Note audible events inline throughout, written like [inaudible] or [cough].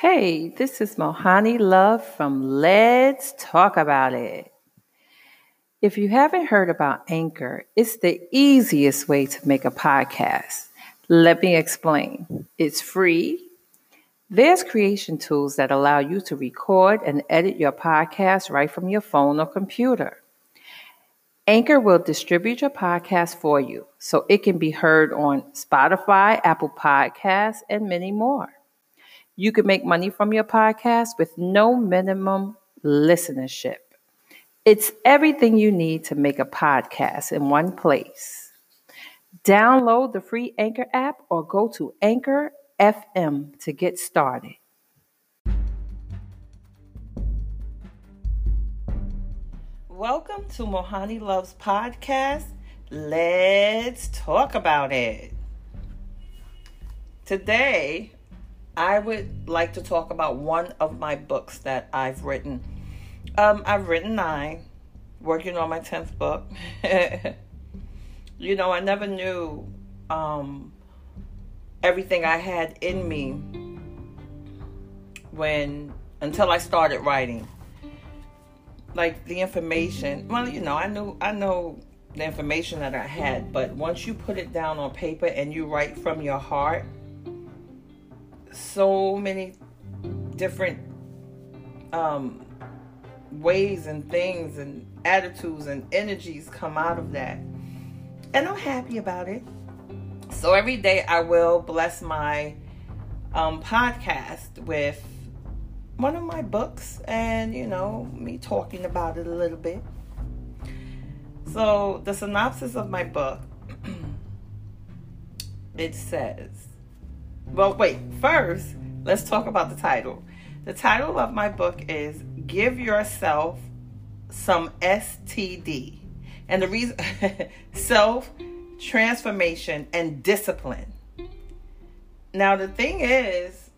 Hey, this is Mohanni Love from Let's Talk About It. If you haven't heard about Anchor, it's the easiest way to make a podcast. Let me explain. It's free. There's creation tools that allow you to record and edit your podcast right from your phone or computer. Anchor will distribute your podcast for you so it can be heard on Spotify, Apple Podcasts, and many more. You can make money from your podcast with no minimum listenership. It's everything you need to make a podcast in one place. Download the free Anchor app or go to Anchor FM to get started. Welcome to Mohanni Loves Podcast. Let's talk about it. Today, I would like to talk about one of my books that I've written. Um, I've written nine, working on my 10th book. [laughs] you know, I never knew um, everything I had in me when until I started writing. Like the information, well, you know, I knew I know the information that I had, but once you put it down on paper and you write from your heart, so many different um, ways and things and attitudes and energies come out of that. And I'm happy about it. So every day I will bless my um, podcast with one of my books and, you know, me talking about it a little bit. So the synopsis of my book [clears throat] it says well, wait, first, let's talk about the title. The title of my book is Give Yourself Some STD. And the reason, [laughs] self transformation and discipline. Now, the thing is,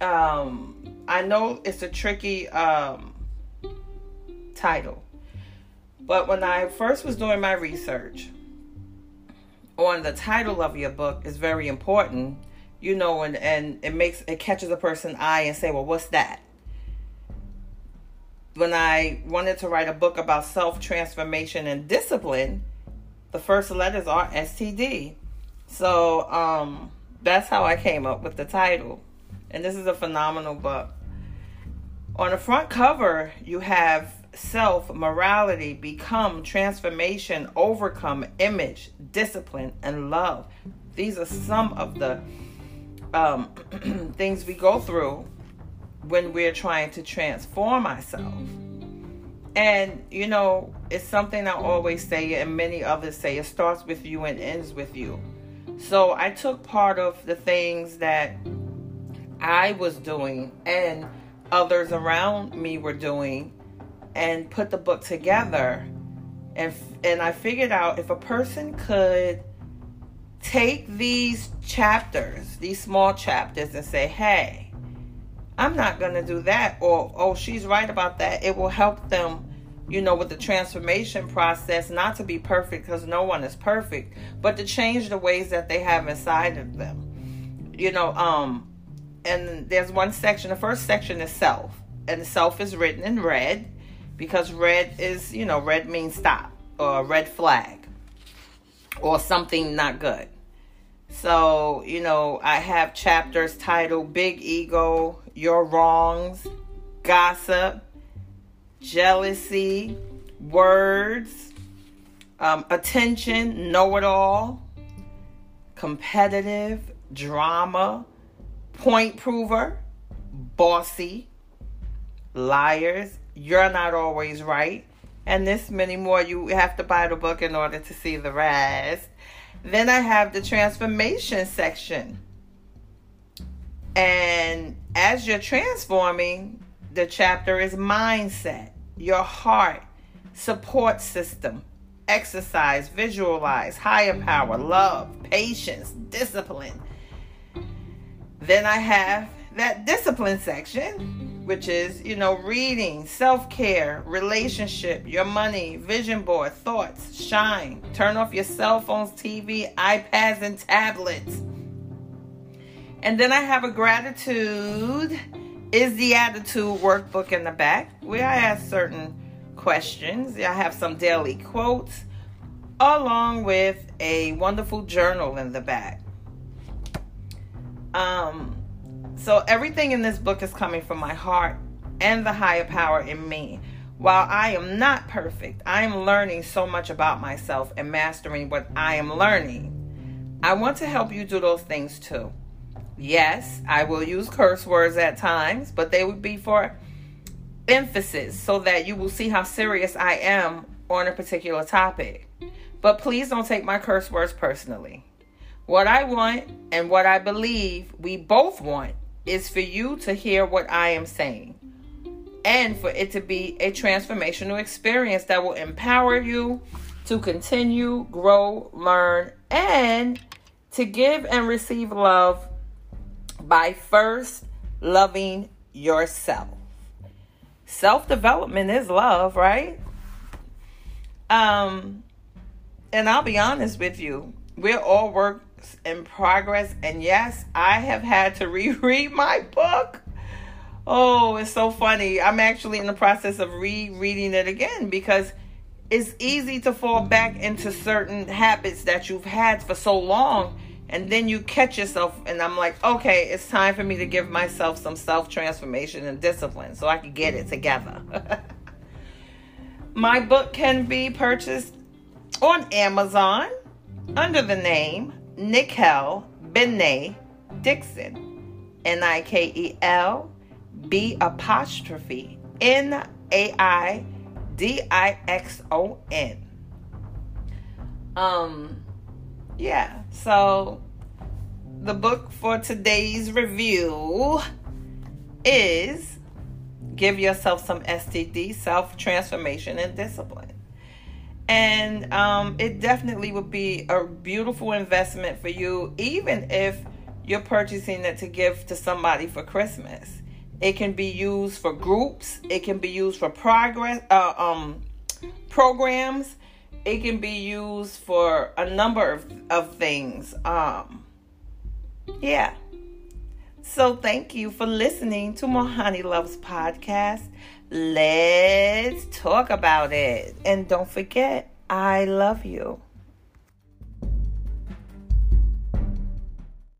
um, I know it's a tricky um, title, but when I first was doing my research on the title of your book is very important you know, and, and it makes it catches a person's eye and say, well, what's that? When I wanted to write a book about self transformation and discipline, the first letters are STD. So um, that's how I came up with the title. And this is a phenomenal book. On the front cover, you have self, morality, become, transformation, overcome, image, discipline, and love. These are some of the um, [clears throat] things we go through when we're trying to transform ourselves. And, you know, it's something I always say, and many others say it starts with you and ends with you. So I took part of the things that I was doing and others around me were doing and put the book together. And, and I figured out if a person could take these chapters, these small chapters, and say, hey, I'm not going to do that. Or, oh, she's right about that. It will help them, you know, with the transformation process, not to be perfect because no one is perfect, but to change the ways that they have inside of them. You know, um, and there's one section, the first section is self. And self is written in red because red is, you know, red means stop or red flag or something not good. So, you know, I have chapters titled Big Ego, Your Wrongs, Gossip, Jealousy, Words, um, Attention, Know It All, Competitive, Drama, Point Prover, Bossy, Liars, You're Not Always Right, and this many more. You have to buy the book in order to see the rest. Then I have the transformation section. And as you're transforming, the chapter is mindset, your heart, support system, exercise, visualize, higher power, love, patience, discipline. Then I have that discipline section which is, you know, reading, self care, relationship, your money, vision board, thoughts, shine. Turn off your cell phones, TV, iPads, and tablets. And then I have a gratitude is the attitude workbook in the back where I ask certain questions. I have some daily quotes along with a wonderful journal in the back. Um, so everything in this book is coming from my heart and the higher power in me. While I am not perfect, I am learning so much about myself and mastering what I am learning. I want to help you do those things too. Yes, I will use curse words at times, but they would be for emphasis so that you will see how serious I am on a particular topic. But please don't take my curse words personally. What I want and what I believe we both want is for you to hear what I am saying and for it to be a transformational experience that will empower you to continue, grow, learn, and to give and receive love by first loving yourself. Self development is love, right? Um, and I'll be honest with you, we're all works in progress. And yes, I have had to [laughs] reread my book. Oh, it's so funny. I'm actually in the process of rereading it again because it's easy to fall back into certain habits that you've had for so long. And then you catch yourself, and I'm like, okay, it's time for me to give myself some self transformation and discipline so I can get it together. [laughs] My book can be purchased on Amazon under the name Nikel Benet Dixon. N I K E L B apostrophe N A I D I X O N. Um, yeah, so the book for today's review is Give Yourself Some STD Self Transformation and Discipline. And um, it definitely would be a beautiful investment for you, even if you're purchasing it to give to somebody for Christmas. It can be used for groups. It can be used for progress uh, um, programs. It can be used for a number of, of things. Um, yeah. So thank you for listening to Mohanni Loves podcast. Let's talk about it. And don't forget, I love you.